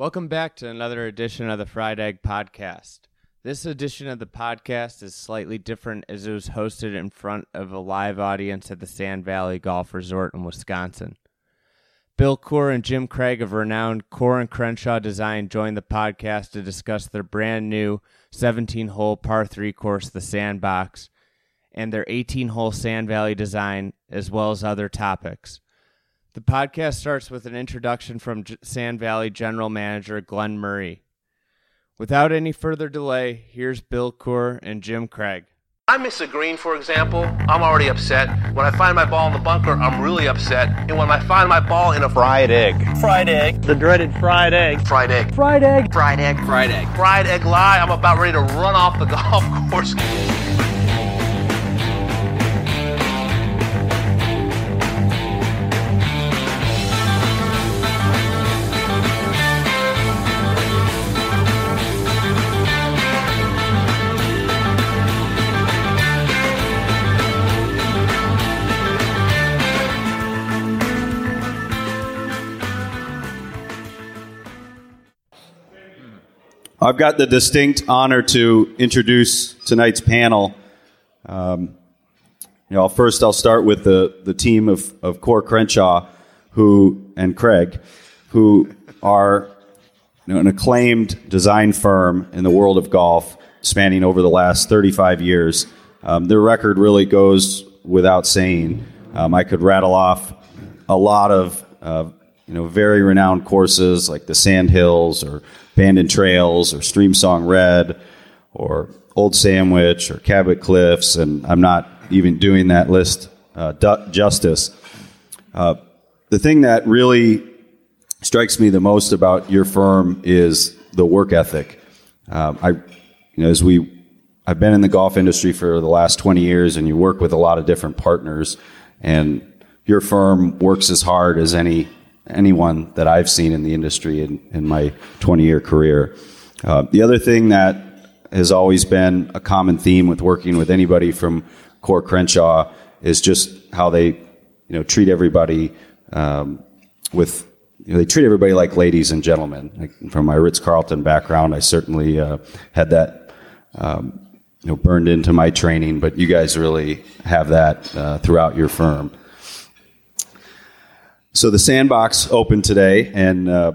Welcome back to another edition of the Fried Egg Podcast. This edition of the podcast is slightly different as it was hosted in front of a live audience at the Sand Valley Golf Resort in Wisconsin. Bill Coore and Jim Craig of renowned Coore and Crenshaw Design joined the podcast to discuss their brand new 17 hole par 3 course, the Sandbox, and their 18 hole Sand Valley design, as well as other topics. The podcast starts with an introduction from J- Sand Valley General Manager Glenn Murray. Without any further delay, here's Bill Coore and Jim Craig. I miss a green, for example, I'm already upset. When I find my ball in the bunker, I'm really upset. And when I find my ball in a fried egg, fried egg, the dreaded fried egg, fried egg, fried egg, fried egg, fried egg, fried egg lie, I'm about ready to run off the golf course. I've got the distinct honor to introduce tonight's panel. Um, you know, first I'll start with the, the team of, of Coore Crenshaw, who and Craig, who are you know, an acclaimed design firm in the world of golf, spanning over the last 35 years. Um, their record really goes without saying. Um, I could rattle off a lot of uh, you know very renowned courses like the Sand Hills or Bandon Trails or Streamsong Red or Old Sandwich or Cabot Cliffs, and I'm not even doing that list uh, justice. Uh, the thing that really strikes me the most about your firm is the work ethic. Um, I, you know, as we, I've been in the golf industry for the last 20 years, and you work with a lot of different partners, and your firm works as hard as any anyone that I've seen in the industry in, in my 20 year career. Uh, the other thing that has always been a common theme with working with anybody from Coore Crenshaw is just how they, you know, treat everybody um, with. You know, they treat everybody like ladies and gentlemen. Like from my Ritz Carlton background, I certainly uh, had that, um, you know, burned into my training. But you guys really have that uh, throughout your firm. So the sandbox opened today, and uh,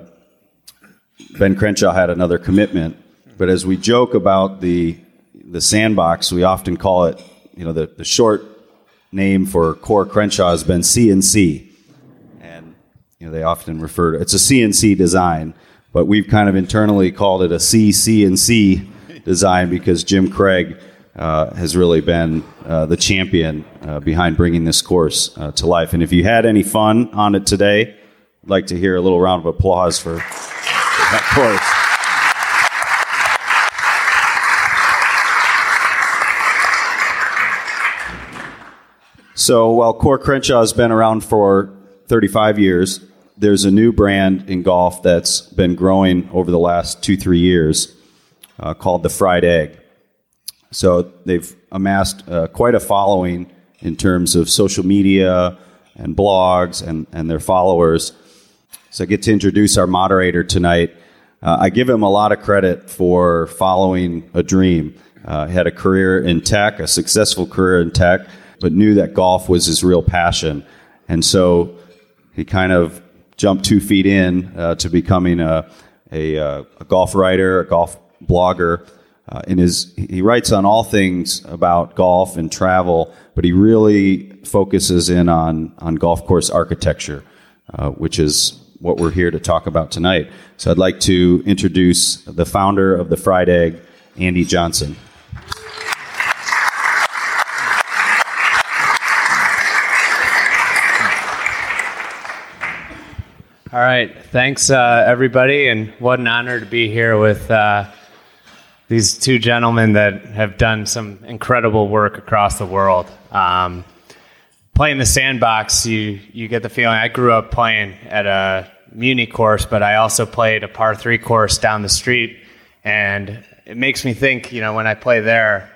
Ben Crenshaw had another commitment. But as we joke about the the sandbox, we often call it, you know, the, the short name for Coore Crenshaw has been CNC, and you know they often refer to it's a CNC design, but we've kind of internally called it a CCNC design because Jim Craig uh, has really been uh, the champion uh, behind bringing this course uh, to life. And if you had any fun on it today, I'd like to hear a little round of applause for that course. So while Coore Crenshaw has been around for 35 years, there's a new brand in golf that's been growing over the last two, three years uh, called the Fried Egg. So they've amassed uh, quite a following in terms of social media and blogs and, and their followers. So I get to introduce our moderator tonight. Uh, I give him a lot of credit for following a dream. Uh, had a career in tech, a successful career in tech, but knew that golf was his real passion. And so he kind of jumped two feet in uh, to becoming a, a, uh, a golf writer, a golf blogger, uh, in his, he writes on all things about golf and travel, but he really focuses in on, on golf course architecture, uh, which is what we're here to talk about tonight. So I'd like to introduce the founder of the Fried Egg, Andy Johnson. All right. Thanks, uh, everybody. And what an honor to be here with uh, these two gentlemen that have done some incredible work across the world. Um, playing the sandbox, you you get the feeling. I grew up playing at a Muni course, but I also played a par three course down the street, and it makes me think. You know, when I play there,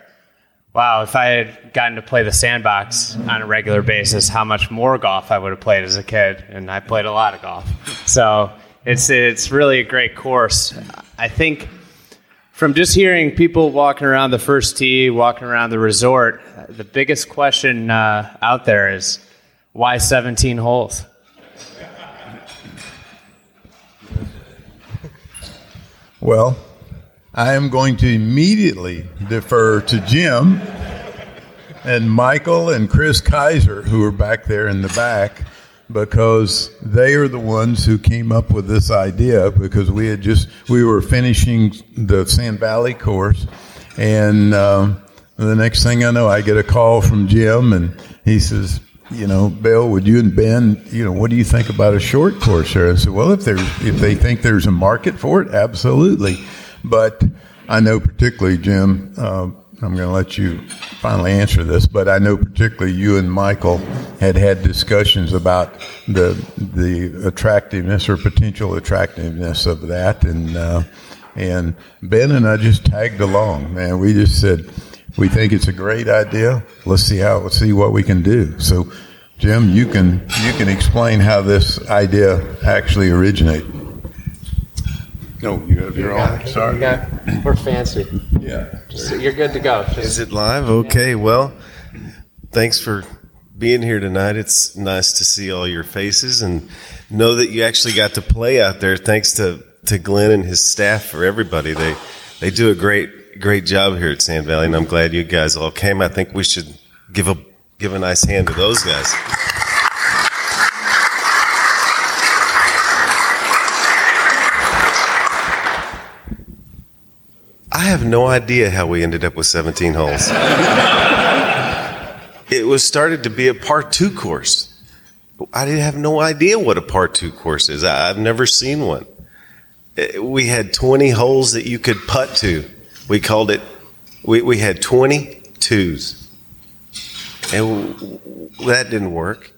wow, if I had gotten to play the sandbox on a regular basis, how much more golf I would have played as a kid. And I played a lot of golf, so It's it's really a great course. I think from just hearing people walking around the first tee, walking around the resort, the biggest question uh, out there is why 17 holes? Well, I am going to immediately defer to Jim and Michael and Chris Keiser, who are back there in the back, because they are the ones who came up with this idea. Because we had just we were finishing the Sand Valley course, and um, the next thing I know, I get a call from Jim, and he says, you know, Bill, would you and Ben, you know, what do you think about a short course here? I said, well, if there's if they think there's a market for it, absolutely. But I know particularly Jim. Uh, I'm going to let you finally answer this, but I know particularly you and Michael had had discussions about the the attractiveness or potential attractiveness of that, and uh, and Ben and I just tagged along. Man, we just said we think it's a great idea. Let's see how let's see what we can do. So, Jim, you can you can explain how this idea actually originated. No, you have your own. Sorry. Yeah, we're fancy. Yeah. Just, you're good to go. Just, Is it live? Okay. Well, thanks for being here tonight. It's nice to see all your faces and know that you actually got to play out there. Thanks to, to Glenn and his staff for everybody. They they do a great great job here at Sand Valley, and I'm glad you guys all came. I think we should give a give a nice hand to those guys. I have no idea how we ended up with 17 holes. it was started to be a par two course. I didn't have no idea what a par two course is. I, I've never seen one. Eh, We had 20 holes that you could putt to. We called it, we, we had 20 twos. And that didn't work.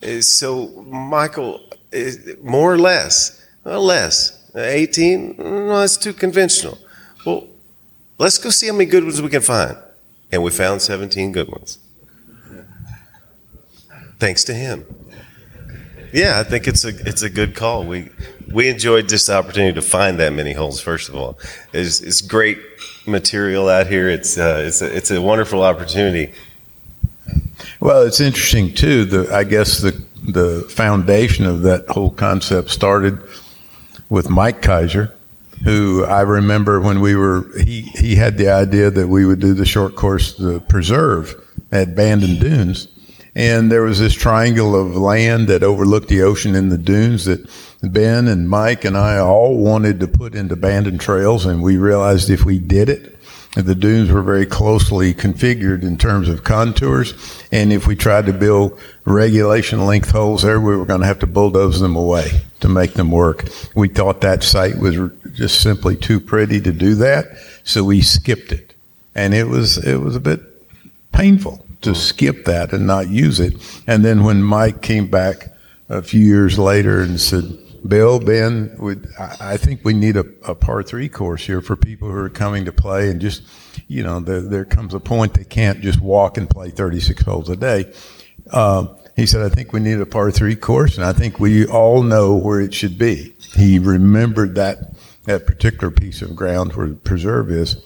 Eh, So, Michael, eh, more or less, well, less. 18? No, that's too conventional. Well, let's go see how many good ones we can find. And we found 17 good ones. Thanks to him. Yeah, I think it's a it's a good call. We we enjoyed this opportunity to find that many holes. First of all, it's, it's great material out here. It's uh, it's a, it's a wonderful opportunity. Well, it's interesting too. The I guess the the foundation of that whole concept started with Mike Keiser, who I remember when we were he he had the idea that we would do the short course, the preserve at Bandon Dunes, and there was this triangle of land that overlooked the ocean in the dunes that Ben and Mike and I all wanted to put into Bandon trails, and we realized if we did it, the dunes were very closely configured in terms of contours, and if we tried to build regulation length holes there, we were going to have to bulldoze them away to make them work. We thought that site was just simply too pretty to do that, so we skipped it, and it was it was a bit painful to skip that and not use it. And then when Mike came back a few years later and said, Bill, Ben, would, I I think we need a, a par three course here for people who are coming to play and just, you know, there, there comes a point they can't just walk and play 36 holes a day. Uh, he said, I think we need a par three course, and I think we all know where it should be. He remembered that, that particular piece of ground where the preserve is.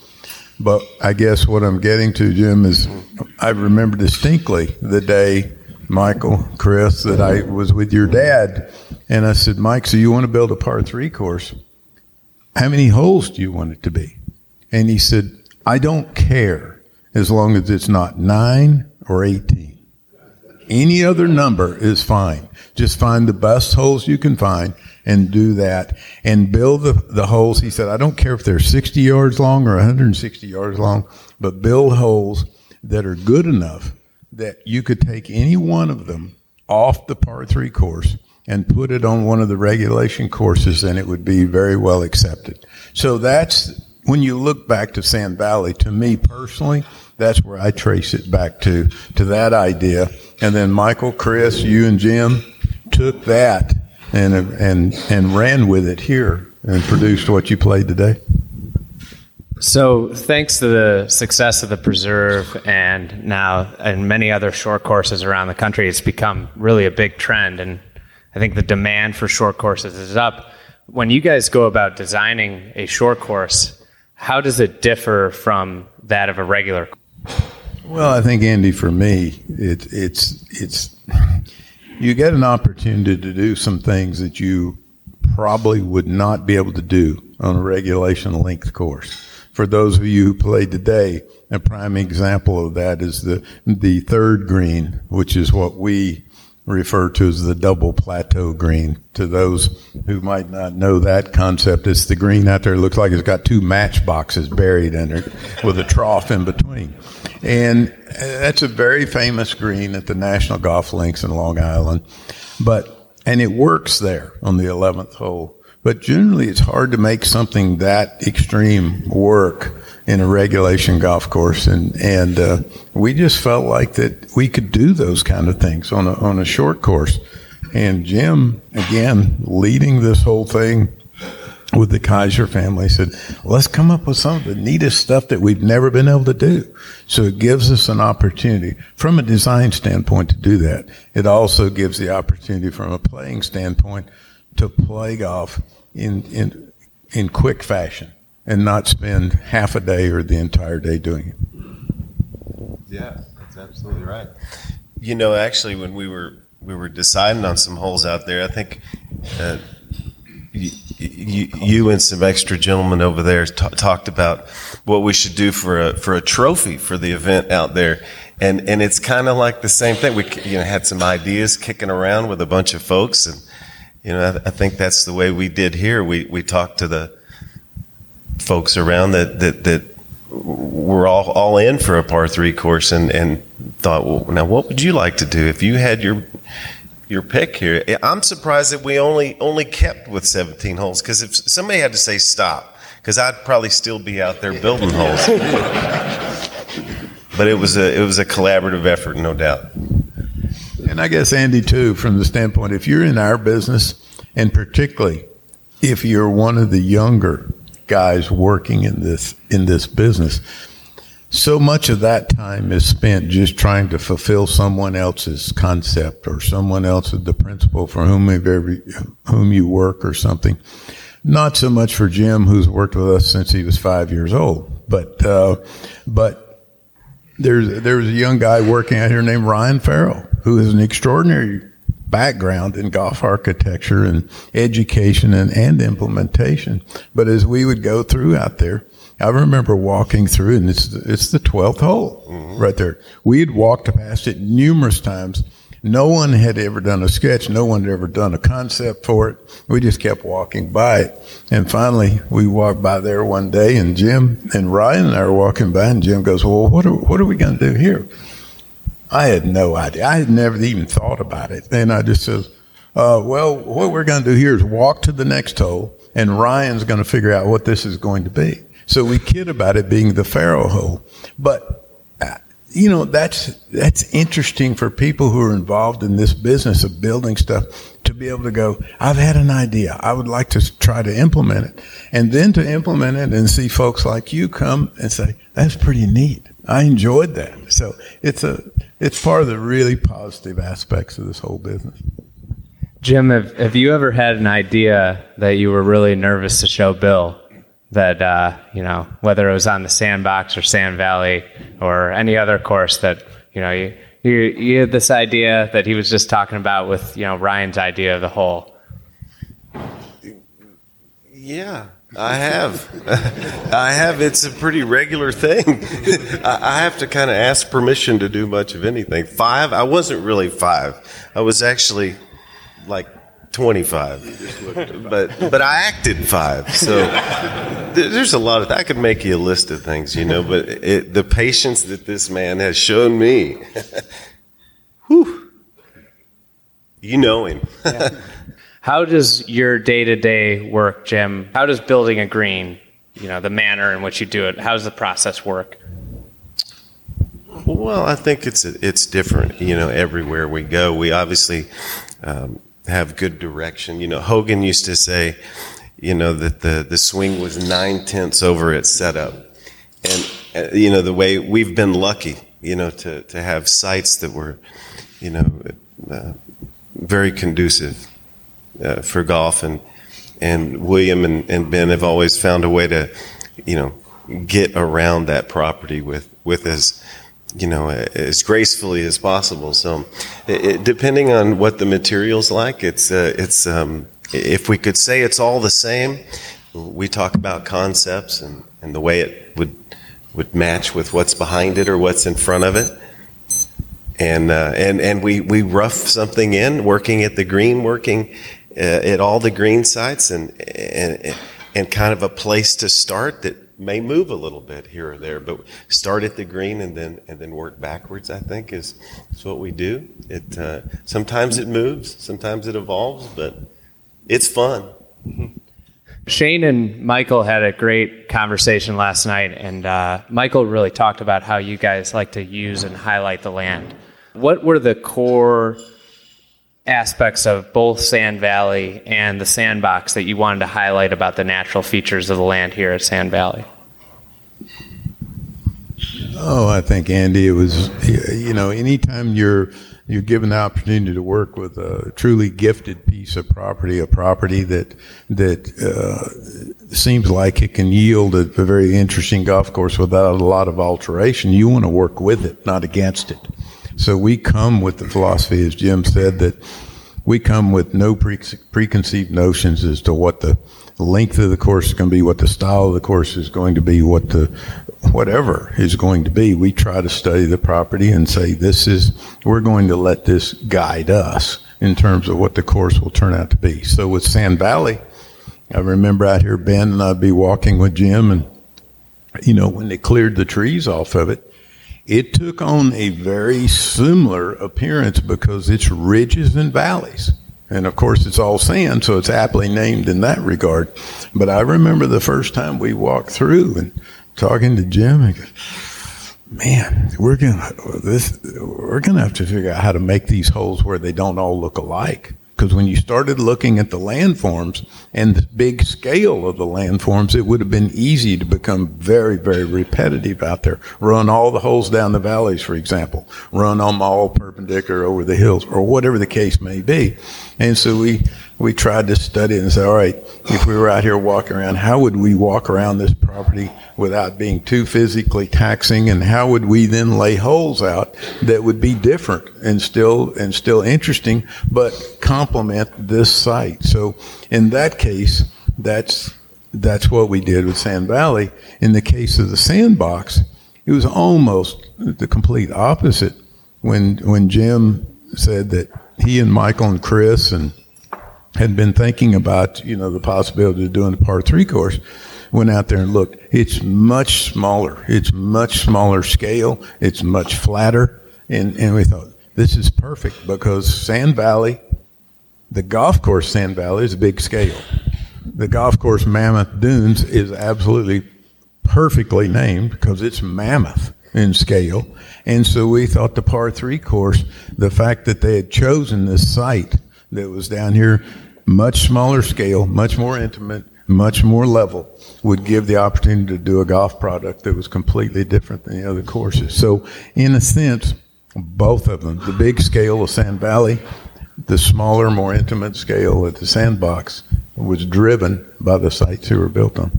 But I guess what I'm getting to, Jim, is I remember distinctly the day, Michael, Chris, that I was with your dad. And I said, Mike, so you want to build a par three course? How many holes do you want it to be? And he said, I don't care as long as it's not nine or 18. Any other number is fine. Just find the best holes you can find and do that and build the, the holes. He said, I don't care if they're 60 yards long or 160 yards long, but build holes that are good enough that you could take any one of them off the par three course and put it on one of the regulation courses and it would be very well accepted. So that's when you look back to Sand Valley, to me personally, that's where I trace it back to, to that idea. And then Michael, Chris, you and Jim took that and, and, and ran with it here and produced what you played today. So, thanks to the success of the preserve and now and many other short courses around the country, it's become really a big trend. And I think the demand for short courses is up. when you guys go about designing a short course, how does it differ from that of a regular? Well, I think Andy, for me, it, it's it's you get an opportunity to do some things that you probably would not be able to do on a regulation length course. For those of you who played today, a prime example of that is the the third green, which is what we refer to as the double plateau green. To those who might not know that concept, it's the green out there It looks like it's got two matchboxes buried in it with a trough in between. And uh, that's a very famous green at the National Golf Links in Long Island. But, and it works there on the 11th hole. But generally, it's hard to make something that extreme work in a regulation golf course, and and uh, we just felt like that we could do those kind of things on a on a short course. And Jim, again, leading this whole thing with the Keiser family, said, "Let's come up with some of the neatest stuff that we've never been able to do." So it gives us an opportunity from a design standpoint to do that. It also gives the opportunity from a playing standpoint to play golf in in in quick fashion and not spend half a day or the entire day doing it. Yeah, that's absolutely right. You know, actually, when we were we were deciding on some holes out there, I think uh, you, you, you, and some extra gentlemen over there t- talked about what we should do for a for a trophy for the event out there, and and it's kind of like the same thing. We you know had some ideas kicking around with a bunch of folks, and you know I, I think that's the way we did here. We we talked to the folks around that that that were all all in for a par three course and and thought, well, now what would you like to do if you had your your pick here? I'm surprised that we only only kept with 17 holes because if somebody had to say stop, because I'd probably still be out there building holes. but it was a it was a collaborative effort, no doubt. And I guess Andy too, from the standpoint, if you're in our business, and particularly if you're one of the younger guys working in this in this business so much of that time is spent just trying to fulfill someone else's concept or someone else's the principle for whom every, whom you work or something. Not so much for Jim, who's worked with us since he was five years old, but uh, but there's there's a young guy working out here named Ryan Farrell, who is an extraordinary background in golf architecture and education and, and implementation. But as we would go through out there, I remember walking through, and it's it's the twelfth hole mm-hmm. right there. We had walked past it numerous times. No one had ever done a sketch. No one had ever done a concept for it. We just kept walking by it, and finally we walked by there one day, and Jim and Ryan and I were walking by, and Jim goes, "Well, what are what are we going to do here?" I had no idea. I had never even thought about it. And I just says, uh, well, what we're going to do here is walk to the next hole, and Ryan's going to figure out what this is going to be. So we kid about it being the Farrell hole. But, uh, you know, that's, that's interesting for people who are involved in this business of building stuff to be able to go, I've had an idea. I would like to try to implement it. And then to implement it and see folks like you come and say, that's pretty neat. I enjoyed that. So it's a, it's part of the really positive aspects of this whole business. Jim, have, have you ever had an idea that you were really nervous to show Bill? That, uh, you know, whether it was on the sandbox or Sand Valley or any other course that, you know, you, you, you had this idea that he was just talking about with, you know, Ryan's idea of the whole. Yeah, I have. I have. It's a pretty regular thing. I have to kind of ask permission to do much of anything. Five, I wasn't really five. I was actually like 25. But but I acted five. So there's a lot of I could make you a list of things, you know, but it, the patience that this man has shown me. whew. You know him. How does your day to day work, Jim? How does building a green, you know, the manner in which you do it, how does the process work? Well, I think it's it's different. You know, everywhere we go, we obviously um, have good direction. You know, Hogan used to say, you know, that the the swing was nine tenths over its setup, and uh, you know the way we've been lucky, you know, to to have sites that were, you know, uh, very conducive uh, for golf, and and William and, and Ben have always found a way to, you know, get around that property with with as you know as gracefully as possible. So, it, depending on what the material's like, it's uh, it's um, if we could say it's all the same, we talk about concepts and, and the way it would would match with what's behind it or what's in front of it. And uh, and and we we rough something in, working at the green, working at all the green sites, and and and kind of a place to start that may move a little bit here or there, but start at the green and then and then work backwards. I think is is what we do. It uh, sometimes it moves, sometimes it evolves, but it's fun. Shane and Michael had a great conversation last night, and uh, Michael really talked about how you guys like to use and highlight the land. What were the core aspects of both Sand Valley and the sandbox that you wanted to highlight about the natural features of the land here at Sand Valley? Oh, I think Andy, it was you know, anytime you're you're given the opportunity to work with a truly gifted piece of property, a property that that uh, seems like it can yield a, a very interesting golf course without a lot of alteration. You want to work with it, not against it. So we come with the philosophy, as Jim said, that we come with no pre- preconceived notions as to what the length of the course is going to be, what the style of the course is going to be, what the whatever is going to be. We try to study the property and say this is we're going to let this guide us in terms of what the course will turn out to be. So with Sand Valley, I remember out here Ben and I'd be walking with Jim and you know when they cleared the trees off of it it took on a very similar appearance because it's ridges and valleys. And of course, it's all sand, so it's aptly named in that regard. But I remember the first time we walked through and talking to Jim, and man, we're gonna this we're gonna have to figure out how to make these holes where they don't all look alike. Because when you started looking at the landforms and the big scale of the landforms, it would have been easy to become very, very repetitive out there. Run all the holes down the valleys, for example. Run them all perpendicular over the hills, or whatever the case may be. And so we we tried to study it and say, all right, if we were out here walking around, how would we walk around this property without being too physically taxing? And how would we then lay holes out that would be different and still, and still interesting, but complement this site? So in that case, that's, that's what we did with Sand Valley. In the case of the sandbox, it was almost the complete opposite when, when Jim said that he and Michael and Chris and had been thinking about, you know, the possibility of doing the par three course, went out there and looked. It's much smaller. It's much smaller scale. It's much flatter. And, and we thought, this is perfect because Sand Valley, the golf course Sand Valley is a big scale. The golf course Mammoth Dunes is absolutely perfectly named because it's mammoth in scale. And so we thought the par three course, the fact that they had chosen this site that was down here much smaller scale, much more intimate, much more level, would give the opportunity to do a golf product that was completely different than the other courses. So, in a sense, both of them, the big scale of Sand Valley, the smaller, more intimate scale at the Sandbox, was driven by the sites that were built on.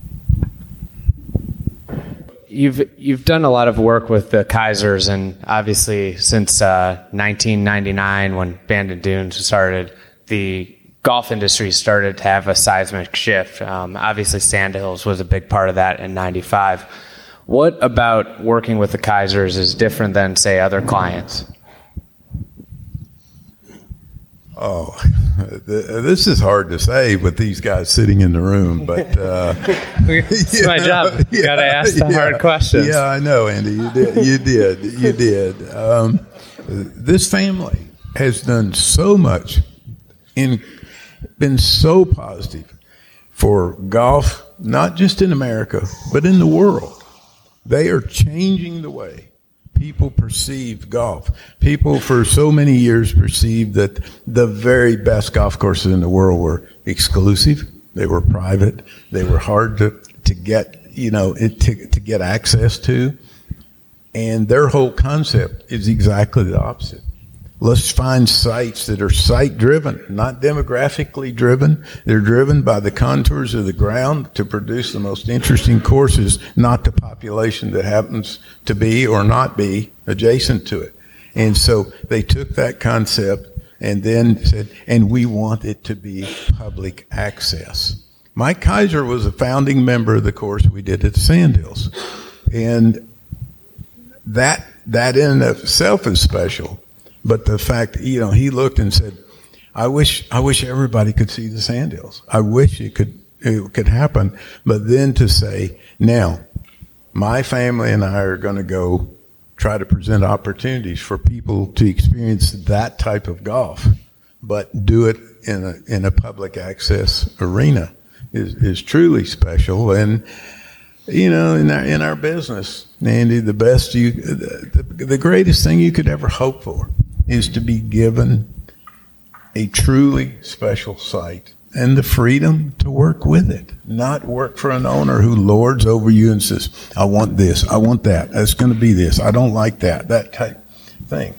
You've you've done a lot of work with the Keisers, and obviously since uh, 1999, when Bandon Dunes started, the golf industry started to have a seismic shift. Um, obviously, Sandhills was a big part of that in '95. What about working with the Keisers is different than, say, other clients? Oh, this is hard to say with these guys sitting in the room, but uh, it's my job. You got to ask the yeah, hard questions. Yeah, I know, Andy. You did. You did. You did. Um, this family has done so much in been so positive for golf, not just in America, but in the world. They are changing the way people perceive golf. People for so many years perceived that the very best golf courses in the world were exclusive. They were private. They were hard to, to get, you know, to, to get access to. And their whole concept is exactly the opposite. Let's find sites that are site driven, not demographically driven. They're driven by the contours of the ground to produce the most interesting courses, not the population that happens to be or not be adjacent to it. And so they took that concept and then said, and we want it to be public access. Mike Keiser was a founding member of the course we did at Sandhills. And that, that in itself is special. But the fact, you know, he looked and said, I wish, I wish everybody could see the Sandhills. I wish it could, it could happen. But then to say, now, my family and I are going to go try to present opportunities for people to experience that type of golf, but do it in a, in a public access arena is, is truly special. And, you know, in our, in our business, Andy, the best you, the, the greatest thing you could ever hope for is to be given a truly special site and the freedom to work with it, not work for an owner who lords over you and says, I want this, I want that, it's going to be this, I don't like that, that type thing.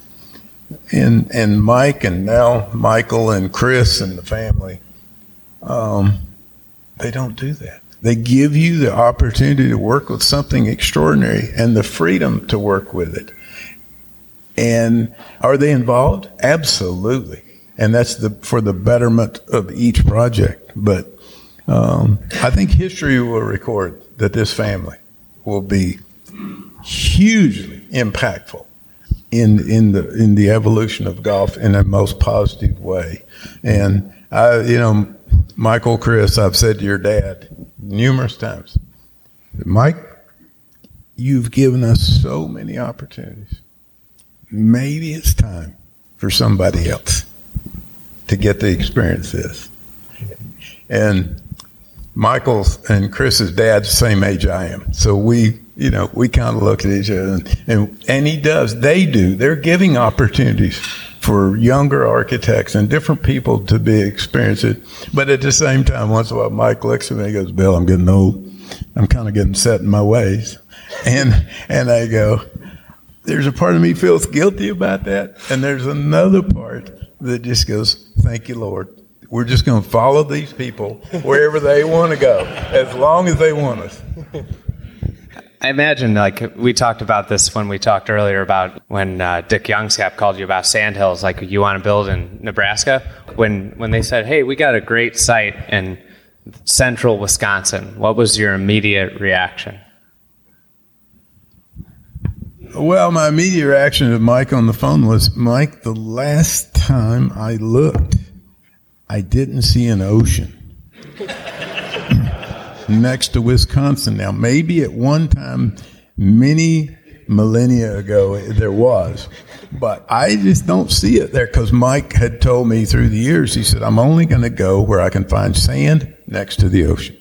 And, and Mike and now Michael and Chris and the family, um, they don't do that. They give you the opportunity to work with something extraordinary and the freedom to work with it. And are they involved? Absolutely and that's the for the betterment of each project. But um, I think history will record that this family will be hugely impactful in in the in the evolution of golf in a most positive way. And I, you know, Michael, Chris, I've said to your dad numerous times, Mike, you've given us so many opportunities. Maybe it's time for somebody else to get to experience this. And Michael's and Chris's dad's the same age I am. So we, you know, we kind of look at each other and, and, and he does, they do. They're giving opportunities for younger architects and different people to be experienced. But at the same time, once in a while, Mike looks at me and goes, Bill, I'm getting old. I'm kind of getting set in my ways. And, and I go, there's a part of me feels guilty about that. And there's another part that just goes, Thank you, Lord. We're just going to follow these people wherever they want to go, as long as they want us. I imagine, like we talked about this when we talked earlier about when uh, Dick Youngscap called you about Sandhills, like you want to build in Nebraska. When when they said, "Hey, we got a great site in central Wisconsin," what was your immediate reaction? Well, my immediate reaction to Mike on the phone was, Mike, the last time I looked, I didn't see an ocean next to Wisconsin. Now, maybe at one time, many millennia ago, there was, but I just don't see it there because Mike had told me through the years, he said, I'm only going to go where I can find sand next to the ocean,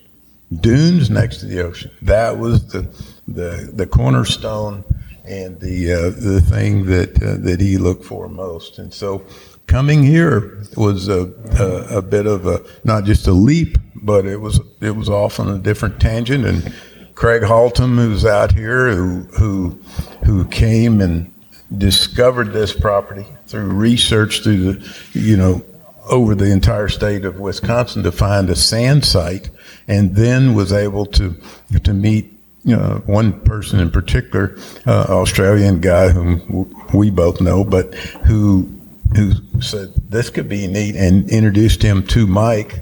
dunes next to the ocean. That was the, the, the cornerstone and the uh, the thing that uh, that he looked for most. And so, coming here was a, a, a bit of a not just a leap, but it was it was off on a different tangent. And Craig Haltom, who's out here, who who who came and discovered this property through research through the you know over the entire state of Wisconsin to find a sand site, and then was able to to meet know, one person in particular, uh, Australian guy whom we both know, but who who said this could be neat and introduced him to Mike.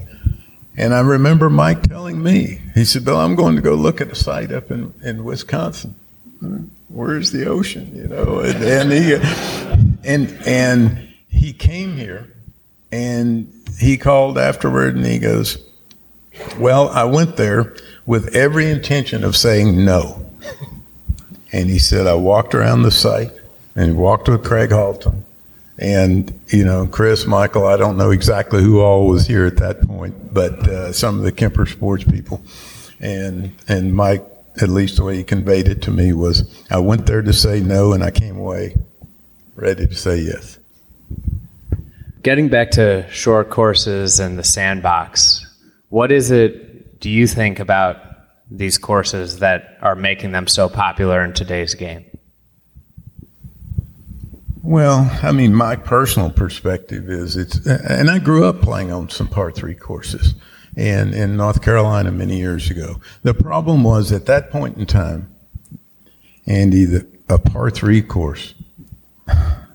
And I remember Mike telling me, he said, Bill, I'm going to go look at a site up in, in Wisconsin. Where's the ocean? You know, and, and he and and he came here and he called afterward and he goes, Well, I went there with every intention of saying no. And he said, I walked around the site and walked with Craig Haltom. And, you know, Chris, Michael, I don't know exactly who all was here at that point, but uh, some of the Kemper sports people. And, and Mike, at least the way he conveyed it to me, was I went there to say no and I came away ready to say yes. Getting back to short courses and the sandbox, what is it do you think about these courses that are making them so popular in today's game? Well, I mean, my personal perspective is it's, and I grew up playing on some par three courses in, in North Carolina many years ago. The problem was at that point in time, Andy, the, a par three course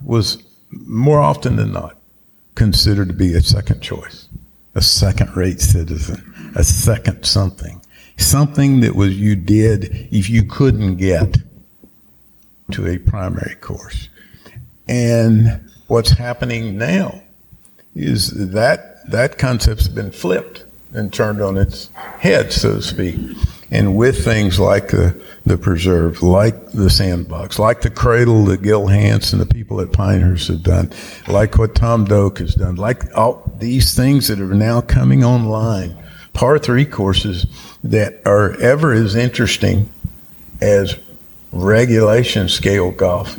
was more often than not considered to be a second choice, a second rate citizen, a second something, something that was you did if you couldn't get to a primary course. And what's happening now is that that concept's been flipped and turned on its head, so to speak. And with things like the, the preserve, like the sandbox, like the cradle that Gil Hanse and the people at Pinehurst have done, like what Tom Doak has done, like all these things that are now coming online, par three courses that are ever as interesting as regulation scale golf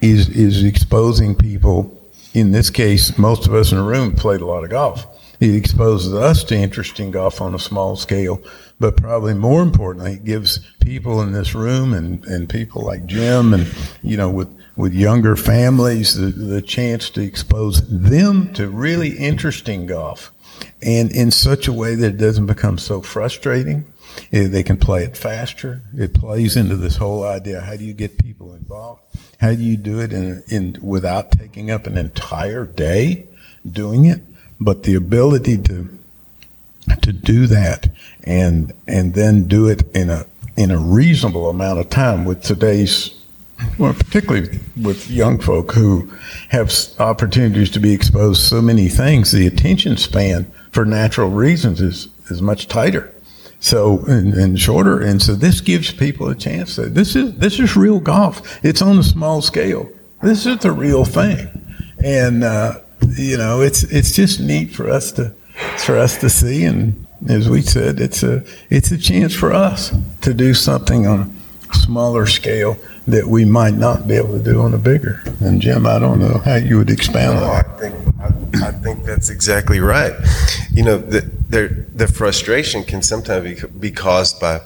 is is exposing people. In this case, most of us in the room played a lot of golf. It exposes us to interesting golf on a small scale, but probably more importantly, it gives people in this room and, and people like Jim and you know with with younger families the, the chance to expose them to really interesting golf and in such a way that it doesn't become so frustrating eh, they can play it faster. It plays into this whole idea. How do you get people involved? How do you do it in, in without taking up an entire day doing it? But the ability to to do that and and then do it in a in a reasonable amount of time with today's well, particularly with young folk who have opportunities to be exposed to so many things, the attention span for natural reasons is, is much tighter. So and, and, shorter, and so this gives people a chance. To, this is this is real golf. It's on a small scale. This is the real thing, and uh, you know it's it's just neat for us to for us to see. And as we said, it's a it's a chance for us to do something on smaller scale that we might not be able to do on a bigger. And Jim, I don't know how you would expand on that. I think I, I, think that's exactly right. You know, the, the, the frustration can sometimes be, be caused by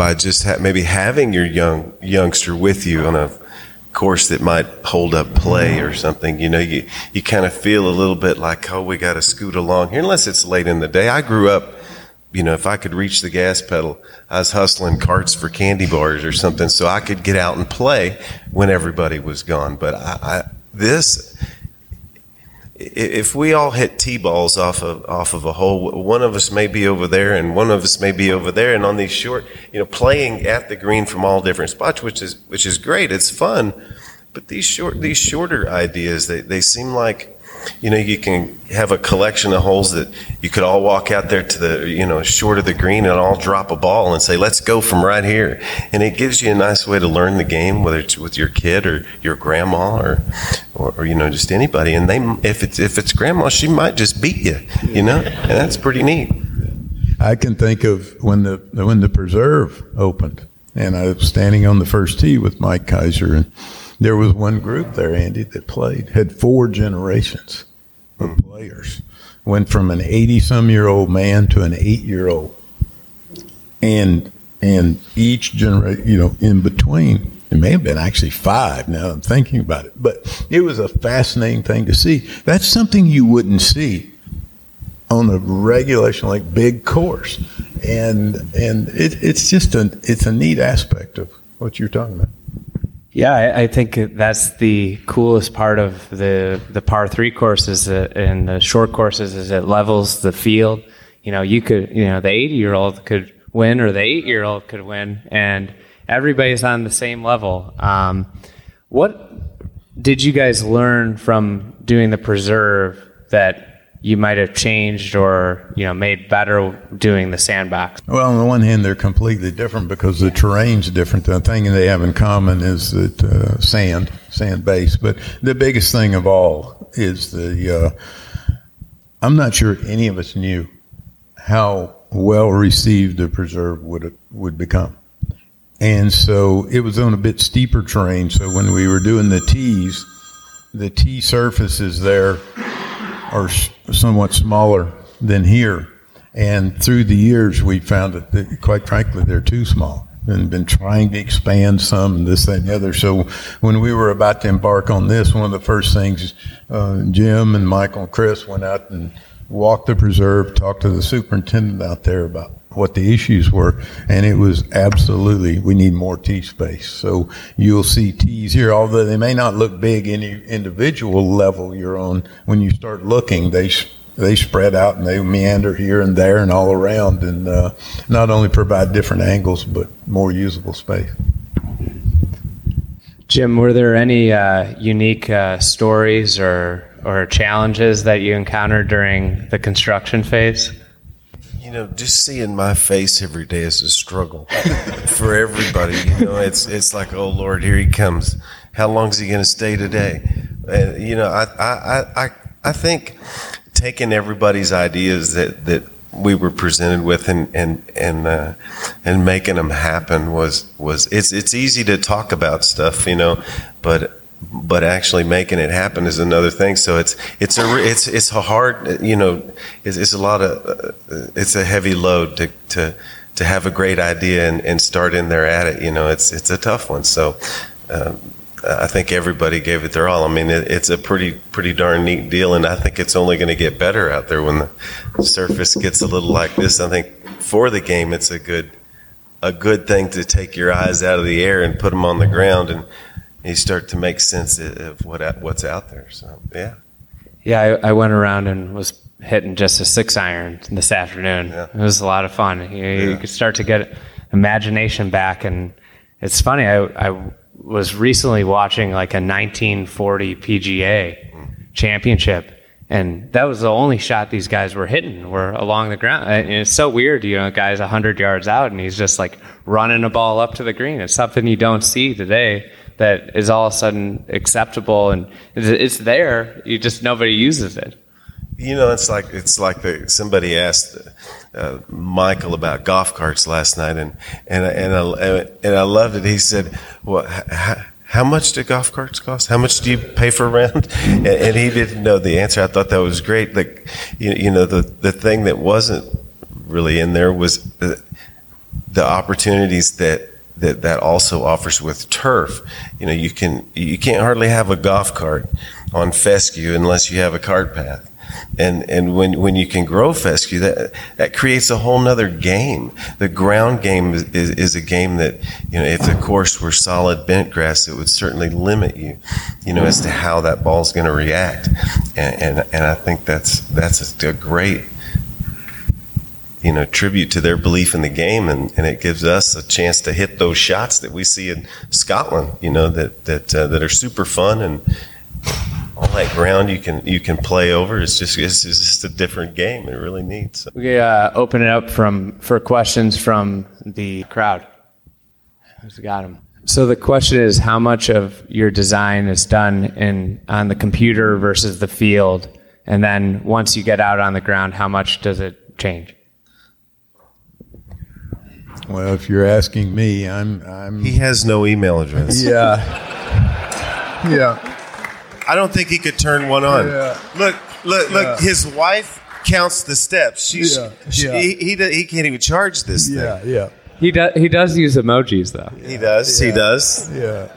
by just ha- maybe having your young youngster with you on a course that might hold up play or something. You know, you you kind of feel a little bit like, oh, we got to scoot along here, unless it's late in the day. I grew up you know, if I could reach the gas pedal, I was hustling carts for candy bars or something so I could get out and play when everybody was gone. But I, I this, if we all hit t balls off of off of a hole, one of us may be over there and one of us may be over there. And on these short, you know, playing at the green from all different spots, which is which is great. It's fun. But these short these shorter ideas, they, they seem like you know, you can have a collection of holes that you could all walk out there to the, you know, short of the green and all drop a ball and say, let's go from right here. And it gives you a nice way to learn the game, whether it's with your kid or your grandma or, or, or you know, just anybody. And they, if it's, if it's grandma, she might just beat you, you know, and that's pretty neat. I can think of when the, when the preserve opened and I was standing on the first tee with Mike Keiser and, there was one group there, Andy, that played, had four generations of hmm. players. Went from an 80 some year old man to an eight year old. And, and each generation, you know, in between, it may have been actually five now I'm thinking about it, but it was a fascinating thing to see. That's something you wouldn't see on a regulation like big course. And, and it, it's just a, it's a neat aspect of what you're talking about. Yeah, I, I, think that's the coolest part of the the par three courses and the short courses is it levels the field. You know, you could, you know, the 80 year old could win or the eight year old could win, and everybody's on the same level. Um, what did you guys learn from doing the preserve that you might have changed or you know made better doing the sandbox? Well, on the one hand, they're completely different because the terrain's different. The thing they have in common is that uh, sand, sand base. But the biggest thing of all is the. Uh, I'm not sure any of us knew how well received the preserve would would become. And so it was on a bit steeper terrain. So when we were doing the tees, the tee surfaces there are somewhat smaller than here. And through the years, we found that, quite frankly, they're too small. and been trying to expand some and this, that, and the other. So when we were about to embark on this, one of the first things, uh, Jim and Michael and Chris went out and walked the preserve, talked to the superintendent out there about what the issues were, and it was absolutely we need more tee space. So you'll see tees here, although they may not look big any individual level you're on. When you start looking, they they spread out and they meander here and there and all around, and uh, not only provide different angles but more usable space. Jim, were there any uh, unique uh, stories or or challenges that you encountered during the construction phase? You know, just seeing my face every day is a struggle for everybody. You know, it's it's like, oh Lord, here he comes. How long is he going to stay today? And you know, I I I I think taking everybody's ideas that that we were presented with and and and uh, and making them happen was was it's it's easy to talk about stuff, you know, but but actually making it happen is another thing. So it's it's a it's it's a hard you know it's, it's a lot of uh, it's a heavy load to to to have a great idea and, and start in there at it. You know, it's it's a tough one. So. Um, I think everybody gave it their all. I mean, it, it's a pretty pretty darn neat deal, and I think it's only going to get better out there when the surface gets a little like this. I think for the game, it's a good a good thing to take your eyes out of the air and put them on the ground and you start to make sense of what what's out there. So yeah, yeah. I, I went around and was hitting just a six iron this afternoon. Yeah. It was a lot of fun. You, yeah. you, could start to get imagination back, and it's funny. I I was recently watching like a 1940 PGA mm. championship. And that was the only shot these guys were hitting were along the ground. And it's so weird, you know, a guy's 100 yards out and he's just like running a ball up to the green. It's something you don't see today that is all of a sudden acceptable and it's there. You just nobody uses it. You know, it's like it's like the, somebody asked uh, Michael about golf carts last night, and and and I, and I loved it. He said, "Well." how much do golf carts cost? How much do you pay for rent? And, and, he didn't know the answer. I thought that was great. Like, you, you know, the, the thing that wasn't really in there was the, the opportunities that that that also offers with turf. You know, you can you can't hardly have a golf cart on fescue unless you have a cart path. And and when when you can grow fescue, that that creates a whole nother game. The ground game is, is, is a game that you know if the course were solid bent grass, it would certainly limit you, you know, as to how that ball's going to react. And, and and I think that's that's a great you know, tribute to their belief in the game, and, and it gives us a chance to hit those shots that we see in Scotland. You know, that that uh, that are super fun and all that ground you can you can play over. It's just it's, it's just a different game. It really needs. So. We uh, open it up from for questions from the crowd. Who's got them? So the question is, how much of your design is done in on the computer versus the field, and then once you get out on the ground, how much does it change? Well, if you're asking me, I'm. I'm he has no email address. Yeah. yeah. I don't think he could turn one on. Yeah. Look, look, look. Yeah. His wife counts the steps. She's, yeah. She, yeah. He, he, he can't even charge this thing. Yeah, yeah. He does. He does use emojis though. He does. He does. Yeah.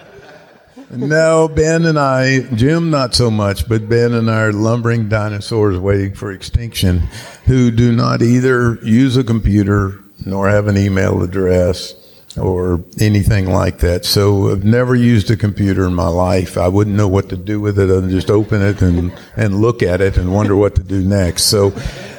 No, Ben and I, Jim not so much, but Ben and I are lumbering dinosaurs waiting for extinction who do not either use a computer nor have an email address or anything like that. So I've never used a computer in my life. I wouldn't know what to do with it than just open it and, and look at it and wonder what to do next. So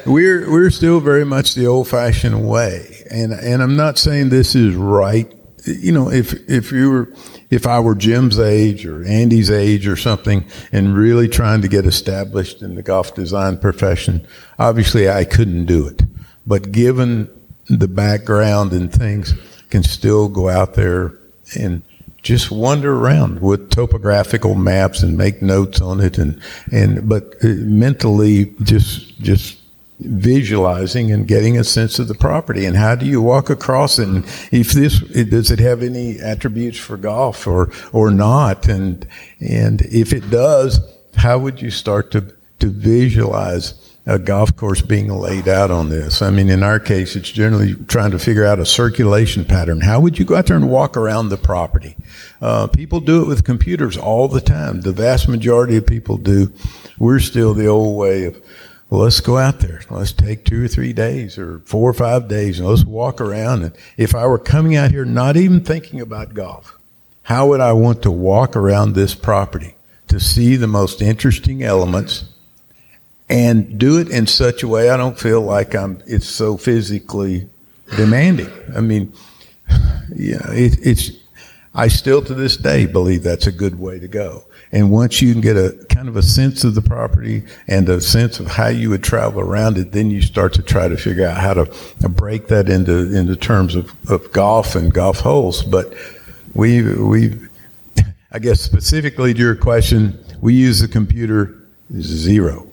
we're we're still very much the old fashioned way. And and I'm not saying this is right. You know, if if you were if I were Jim's age or Andy's age or something and really trying to get established in the golf design profession, obviously I couldn't do it. But given the background and things can still go out there and just wander around with topographical maps and make notes on it and and but uh, mentally just just visualizing and getting a sense of the property and how do you walk across it and if this does it have any attributes for golf or or not? And and if it does how would you start to to visualize a golf course being laid out on this. I mean, in our case, it's generally trying to figure out a circulation pattern. How would you go out there and walk around the property? Uh, people do it with computers all the time. The vast majority of people do. We're still the old way of, well, let's go out there. Let's take two or three days or four or five days and let's walk around. And if I were coming out here not even thinking about golf, how would I want to walk around this property to see the most interesting elements and do it in such a way I don't feel like I'm it's so physically demanding. I mean, yeah, it, it's I still to this day believe that's a good way to go. And once you can get a kind of a sense of the property and a sense of how you would travel around it, then you start to try to figure out how to break that into into terms of, of golf and golf holes. But we we I guess specifically to your question, we use the computer zero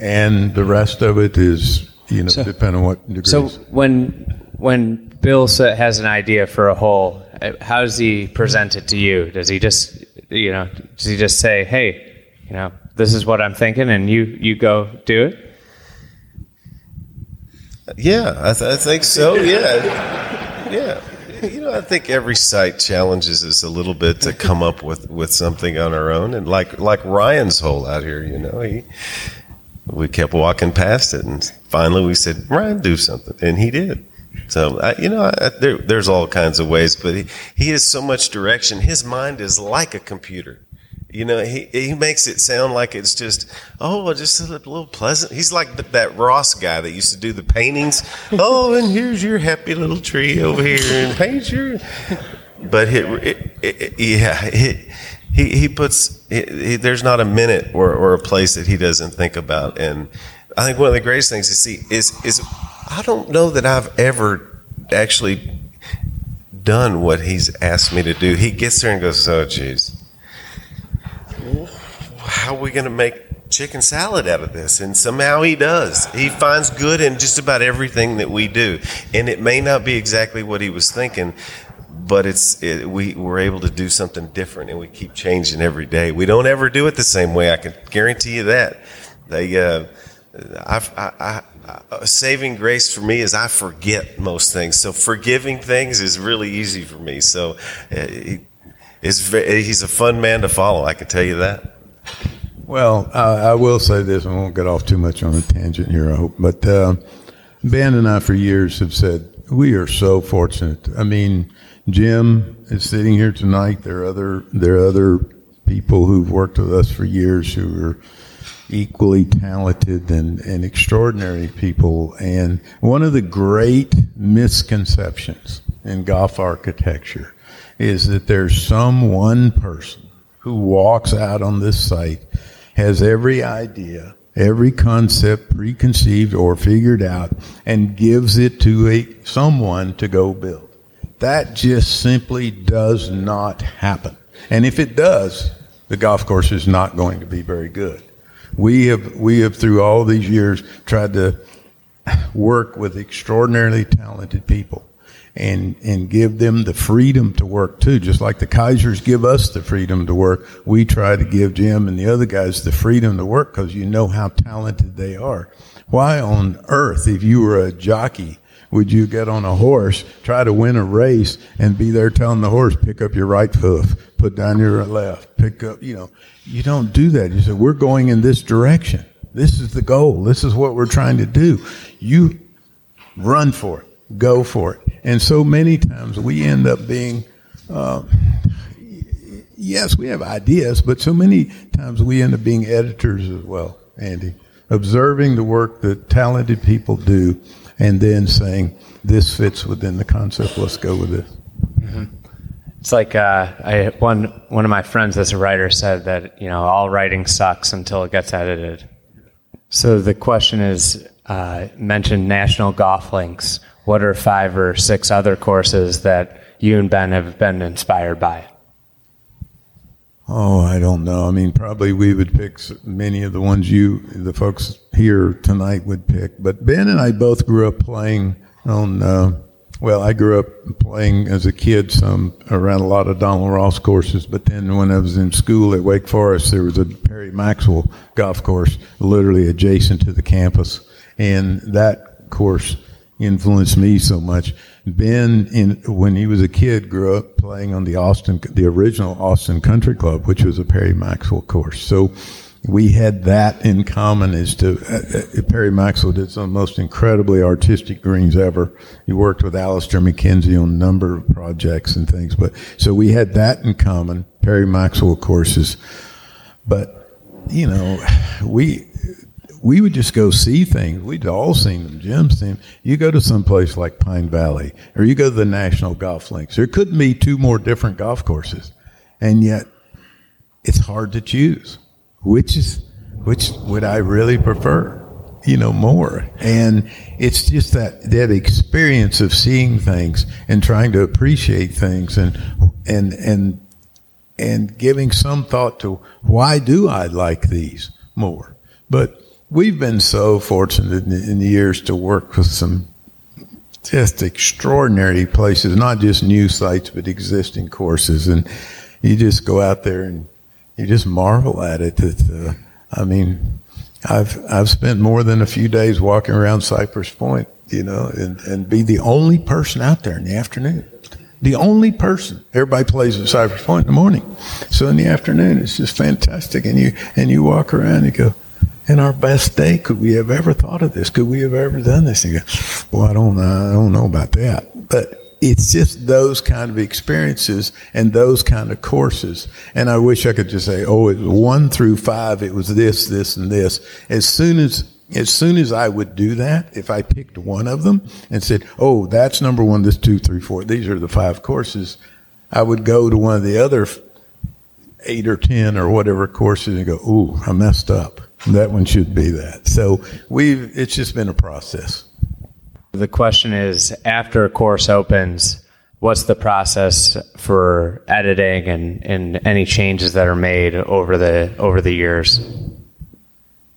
and the rest of it is you know so, depending on what degrees. So when when Bill has an idea for a hole, uh, how does he present it to you? Does he just you know does he just say, hey, you know, this is what I'm thinking, and you you go do it? Yeah, I, th- I think so. Yeah, yeah. You know, I think every site challenges us a little bit to come up with, with something on our own, and like like Ryan's hole out here, you know, he we kept walking past it, and finally we said, "Ryan, do something," and he did. So I, you know, I, there, there's all kinds of ways, but he, he has so much direction. His mind is like a computer. You know, he, he makes it sound like it's just, oh, just a little pleasant. He's like that Ross guy that used to do the paintings. oh, and here's your happy little tree over here, and paint your. But it, it, it yeah, it, he, he puts he, he, there's not a minute or, or a place that he doesn't think about. And i think one of the greatest things to see is is i don't know that i've ever actually done what he's asked me to do. He gets there and goes oh geez. How are we going to make chicken salad out of this? And somehow he does. He finds good in just about everything that we do. And it may not be exactly what he was thinking but it's it, we we're able to do something different, and we keep changing every day. We don't ever do it the same way. I can guarantee you that. They, uh, I, I, I, saving grace for me is I forget most things. So forgiving things is really easy for me. So uh, he, he's a fun man to follow. I can tell you that. Well, I will say this. I won't get off too much on a tangent here. I hope, but uh, Ben and I for years have said we are so fortunate. I mean Jim is sitting here tonight. There are other there are other people who've worked with us for years who are equally talented and, and extraordinary people. And one of the great misconceptions in golf architecture is that there's some one person who walks out on this site, has every idea, every concept preconceived or figured out, and gives it to a someone to go build. That just simply does not happen. And if it does, the golf course is not going to be very good. We have, we have through all these years tried to work with extraordinarily talented people and, and give them the freedom to work too. Just like the Keisers give us the freedom to work, we try to give Jim and the other guys the freedom to work because you know how talented they are. Why on earth, if you were a jockey would you get on a horse, try to win a race, and be there telling the horse, pick up your right hoof, put down your left, pick up, you know, you don't do that. You say, we're going in this direction. This is the goal. This is what we're trying to do. You run for it, go for it. And so many times we end up being, uh, yes, we have ideas, but so many times we end up being editors as well, Andy, observing the work that talented people do and then saying this fits within the concept. Let's go with this. Mm-hmm. It's like uh, I, one one of my friends as a writer said that you know all writing sucks until it gets edited. So the question is, uh, mentioned National Golf Links. What are five or six other courses that you and Ben have been inspired by? Oh, I don't know. I mean, probably we would pick many of the ones you, the folks here tonight would pick. But Ben and I both grew up playing on uh, Well, I grew up playing as a kid some around a lot of Donald Ross courses, but then when I was in school at Wake Forest, there was a Perry Maxwell golf course literally adjacent to the campus, and that course influenced me so much. Ben, in, when he was a kid, grew up playing on the Austin, the original Austin Country Club, which was a Perry Maxwell course. So we had that in common as to uh, uh, Perry Maxwell did some of the most incredibly artistic greens ever. He worked with Alister MacKenzie on a number of projects and things, but so we had that in common. Perry Maxwell courses, but you know, we we would just go see things. We'd all seen them. Jim seen. Them. You go to some place like Pine Valley, or you go to the National Golf Links. There couldn't be two more different golf courses, and yet it's hard to choose which is which would I really prefer? You know, more. And it's just that that experience of seeing things and trying to appreciate things and and and and giving some thought to why do I like these more? But we've been so fortunate in, in the years to work with some just extraordinary places, not just new sites, but existing courses. And you just go out there and you just marvel at it. uh, I mean, I've I've spent more than a few days walking around Cypress Point, you know, and, and be the only person out there in the afternoon. The only person. Everybody plays at Cypress Point in the morning. So in the afternoon it's just fantastic. And you and you walk around and go, in our best day, could we have ever thought of this? Could we have ever done this? Well, I don't I don't know about that. But it's just those kind of experiences and those kind of courses. And I wish I could just say, oh, it was one through five, it was this, this, and this. As soon as as soon as I would do that, if I picked one of them and said, "Oh, that's number one, this two, three, four, these are the five courses," I would go to one of the other eight or ten or whatever courses and go, "Ooh, I messed up. That one should be that." So we've it's just been a process. The question is after a course opens, what's the process for editing and, and any changes that are made over the over the years?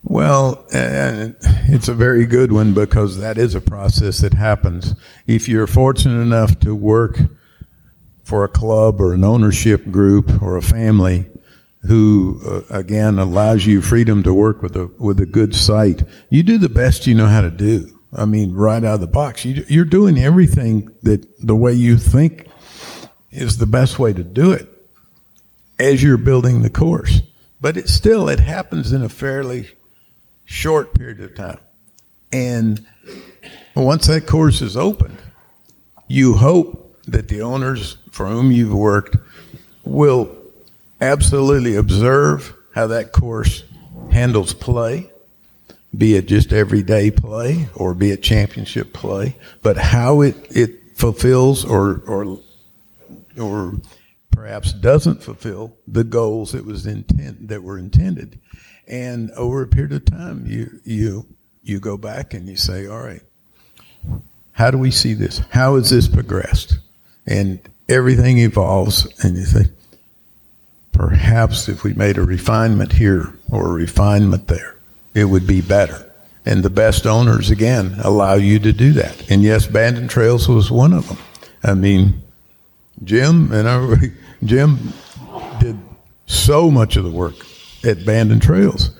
Well, it's a very good one because that is a process that happens. If you're fortunate enough to work for a club or an ownership group or a family who, uh, again, allows you freedom to work with a with a good site, you do the best you know how to do. I mean, right out of the box. You, are doing everything that the way you think is the best way to do it as you're building the course. But it still, it happens in a fairly short period of time. And once that course is opened, you hope that the owners for whom you've worked will absolutely observe how that course handles play be it just everyday play or be it championship play, but how it, it fulfills or, or, or perhaps doesn't fulfill the goals that was intent, that were intended. And over a period of time, you, you, you go back and you say, all right, how do we see this? How has this progressed? And everything evolves and you say, perhaps if we made a refinement here or a refinement there, it would be better. And the best owners, again, allow you to do that. And yes, Bandon Trails was one of them. I mean, Jim and I, Jim did so much of the work at Bandon Trails.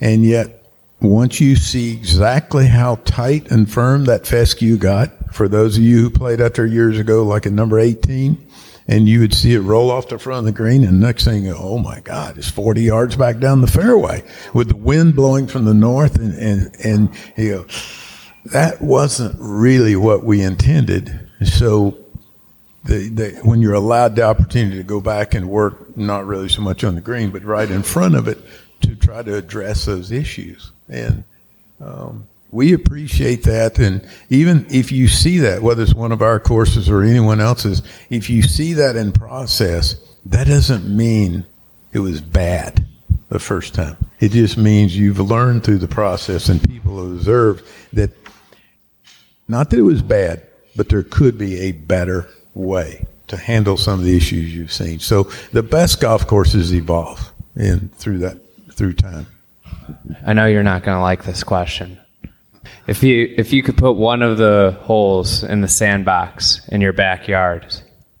And yet, once you see exactly how tight and firm that fescue got, for those of you who played out there years ago, like at number 18, and you would see it roll off the front of the green, and next thing you oh my God, it's 40 yards back down the fairway with the wind blowing from the north, and, and, and you go, that wasn't really what we intended. So when you're allowed the opportunity to go back and work, not really so much on the green, but right in front of it to try to address those issues. And um, we appreciate that. And even if you see that, whether it's one of our courses or anyone else's, if you see that in process, that doesn't mean it was bad the first time. It just means you've learned through the process and people observed that not that it was bad, but there could be a better way to handle some of the issues you've seen. So the best golf courses evolve in through that through time. I know you're not going to like this question, If you if you could put one of the holes in the sandbox in your backyard,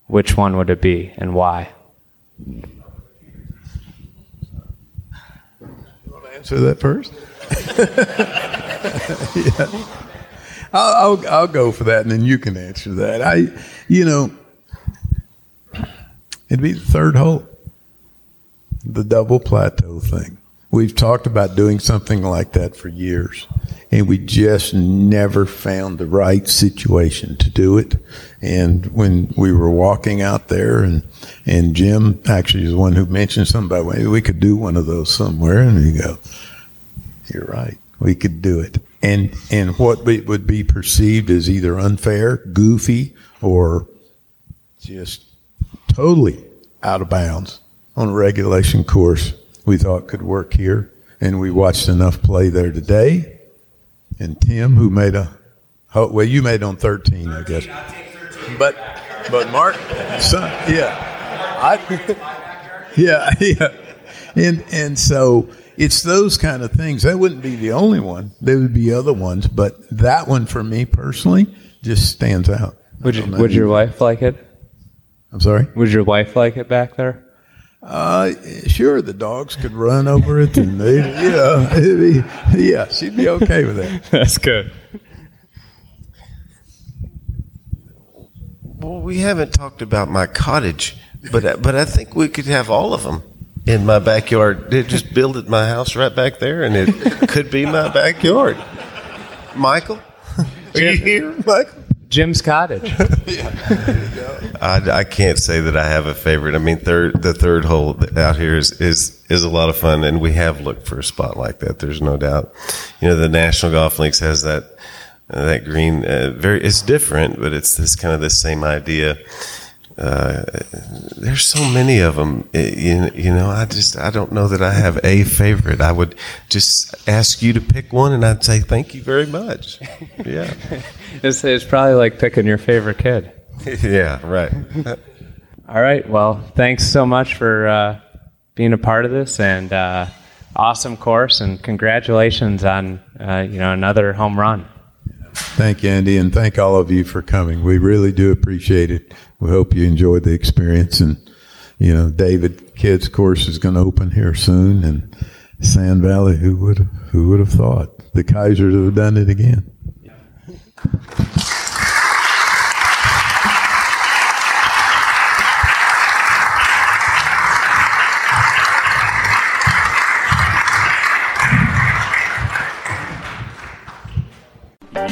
which one would it be and why? You want to answer that first? yeah. I'll, I'll, I'll go for that, and then you can answer that. I, you know, it'd be the third hole, the double plateau thing. We've talked about doing something like that for years, and we just never found the right situation to do it. And when we were walking out there, and and Jim actually is the one who mentioned something about maybe we could do one of those somewhere, and we go, "You're right, we could do it." And and what would be perceived as either unfair, goofy, or just totally out of bounds on a regulation course we thought could work here. And we watched enough play there today. And Tim, who made a, well, you made on 13, I guess. But, but Mark, son, yeah, I, yeah, yeah, and and so it's those kind of things. That wouldn't be the only one. There would be other ones, but that one for me personally just stands out. Would you, would your wife like it? I'm sorry. Would your wife like it back there? Uh, sure, the dogs could run over it, and they, yeah, be, yeah, she'd be okay with that. That's good. Well, we haven't talked about my cottage, but but I think we could have all of them in my backyard. Just build it my house right back there, and it could be my backyard. Michael, are you here, Michael? Jim's Cottage. I, I, can't say that I have a favorite. I mean, third the third hole out here is, is is a lot of fun, and we have looked for a spot like that. There's no doubt. You know, the National Golf Links has that uh, that green. Uh, very, it's different, but it's this kind of the same idea. Uh, there's so many of them. You, you know, I just I don't know that I have a favorite. I would just ask you to pick one, and I'd say thank you very much. Yeah, it's, it's probably like picking your favorite kid. yeah, right. All right. Well, thanks so much for uh, being a part of this, and uh, awesome course, and congratulations on uh, you know another home run. Thank you, Andy, and thank all of you for coming. We really do appreciate it. We hope you enjoyed the experience. And, you know, David Kidd's course is going to open here soon. And Sand Valley, who would who would have thought? The Keisers have done it again.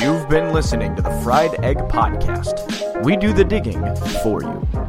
You've been listening to the Fried Egg Podcast. We do the digging for you.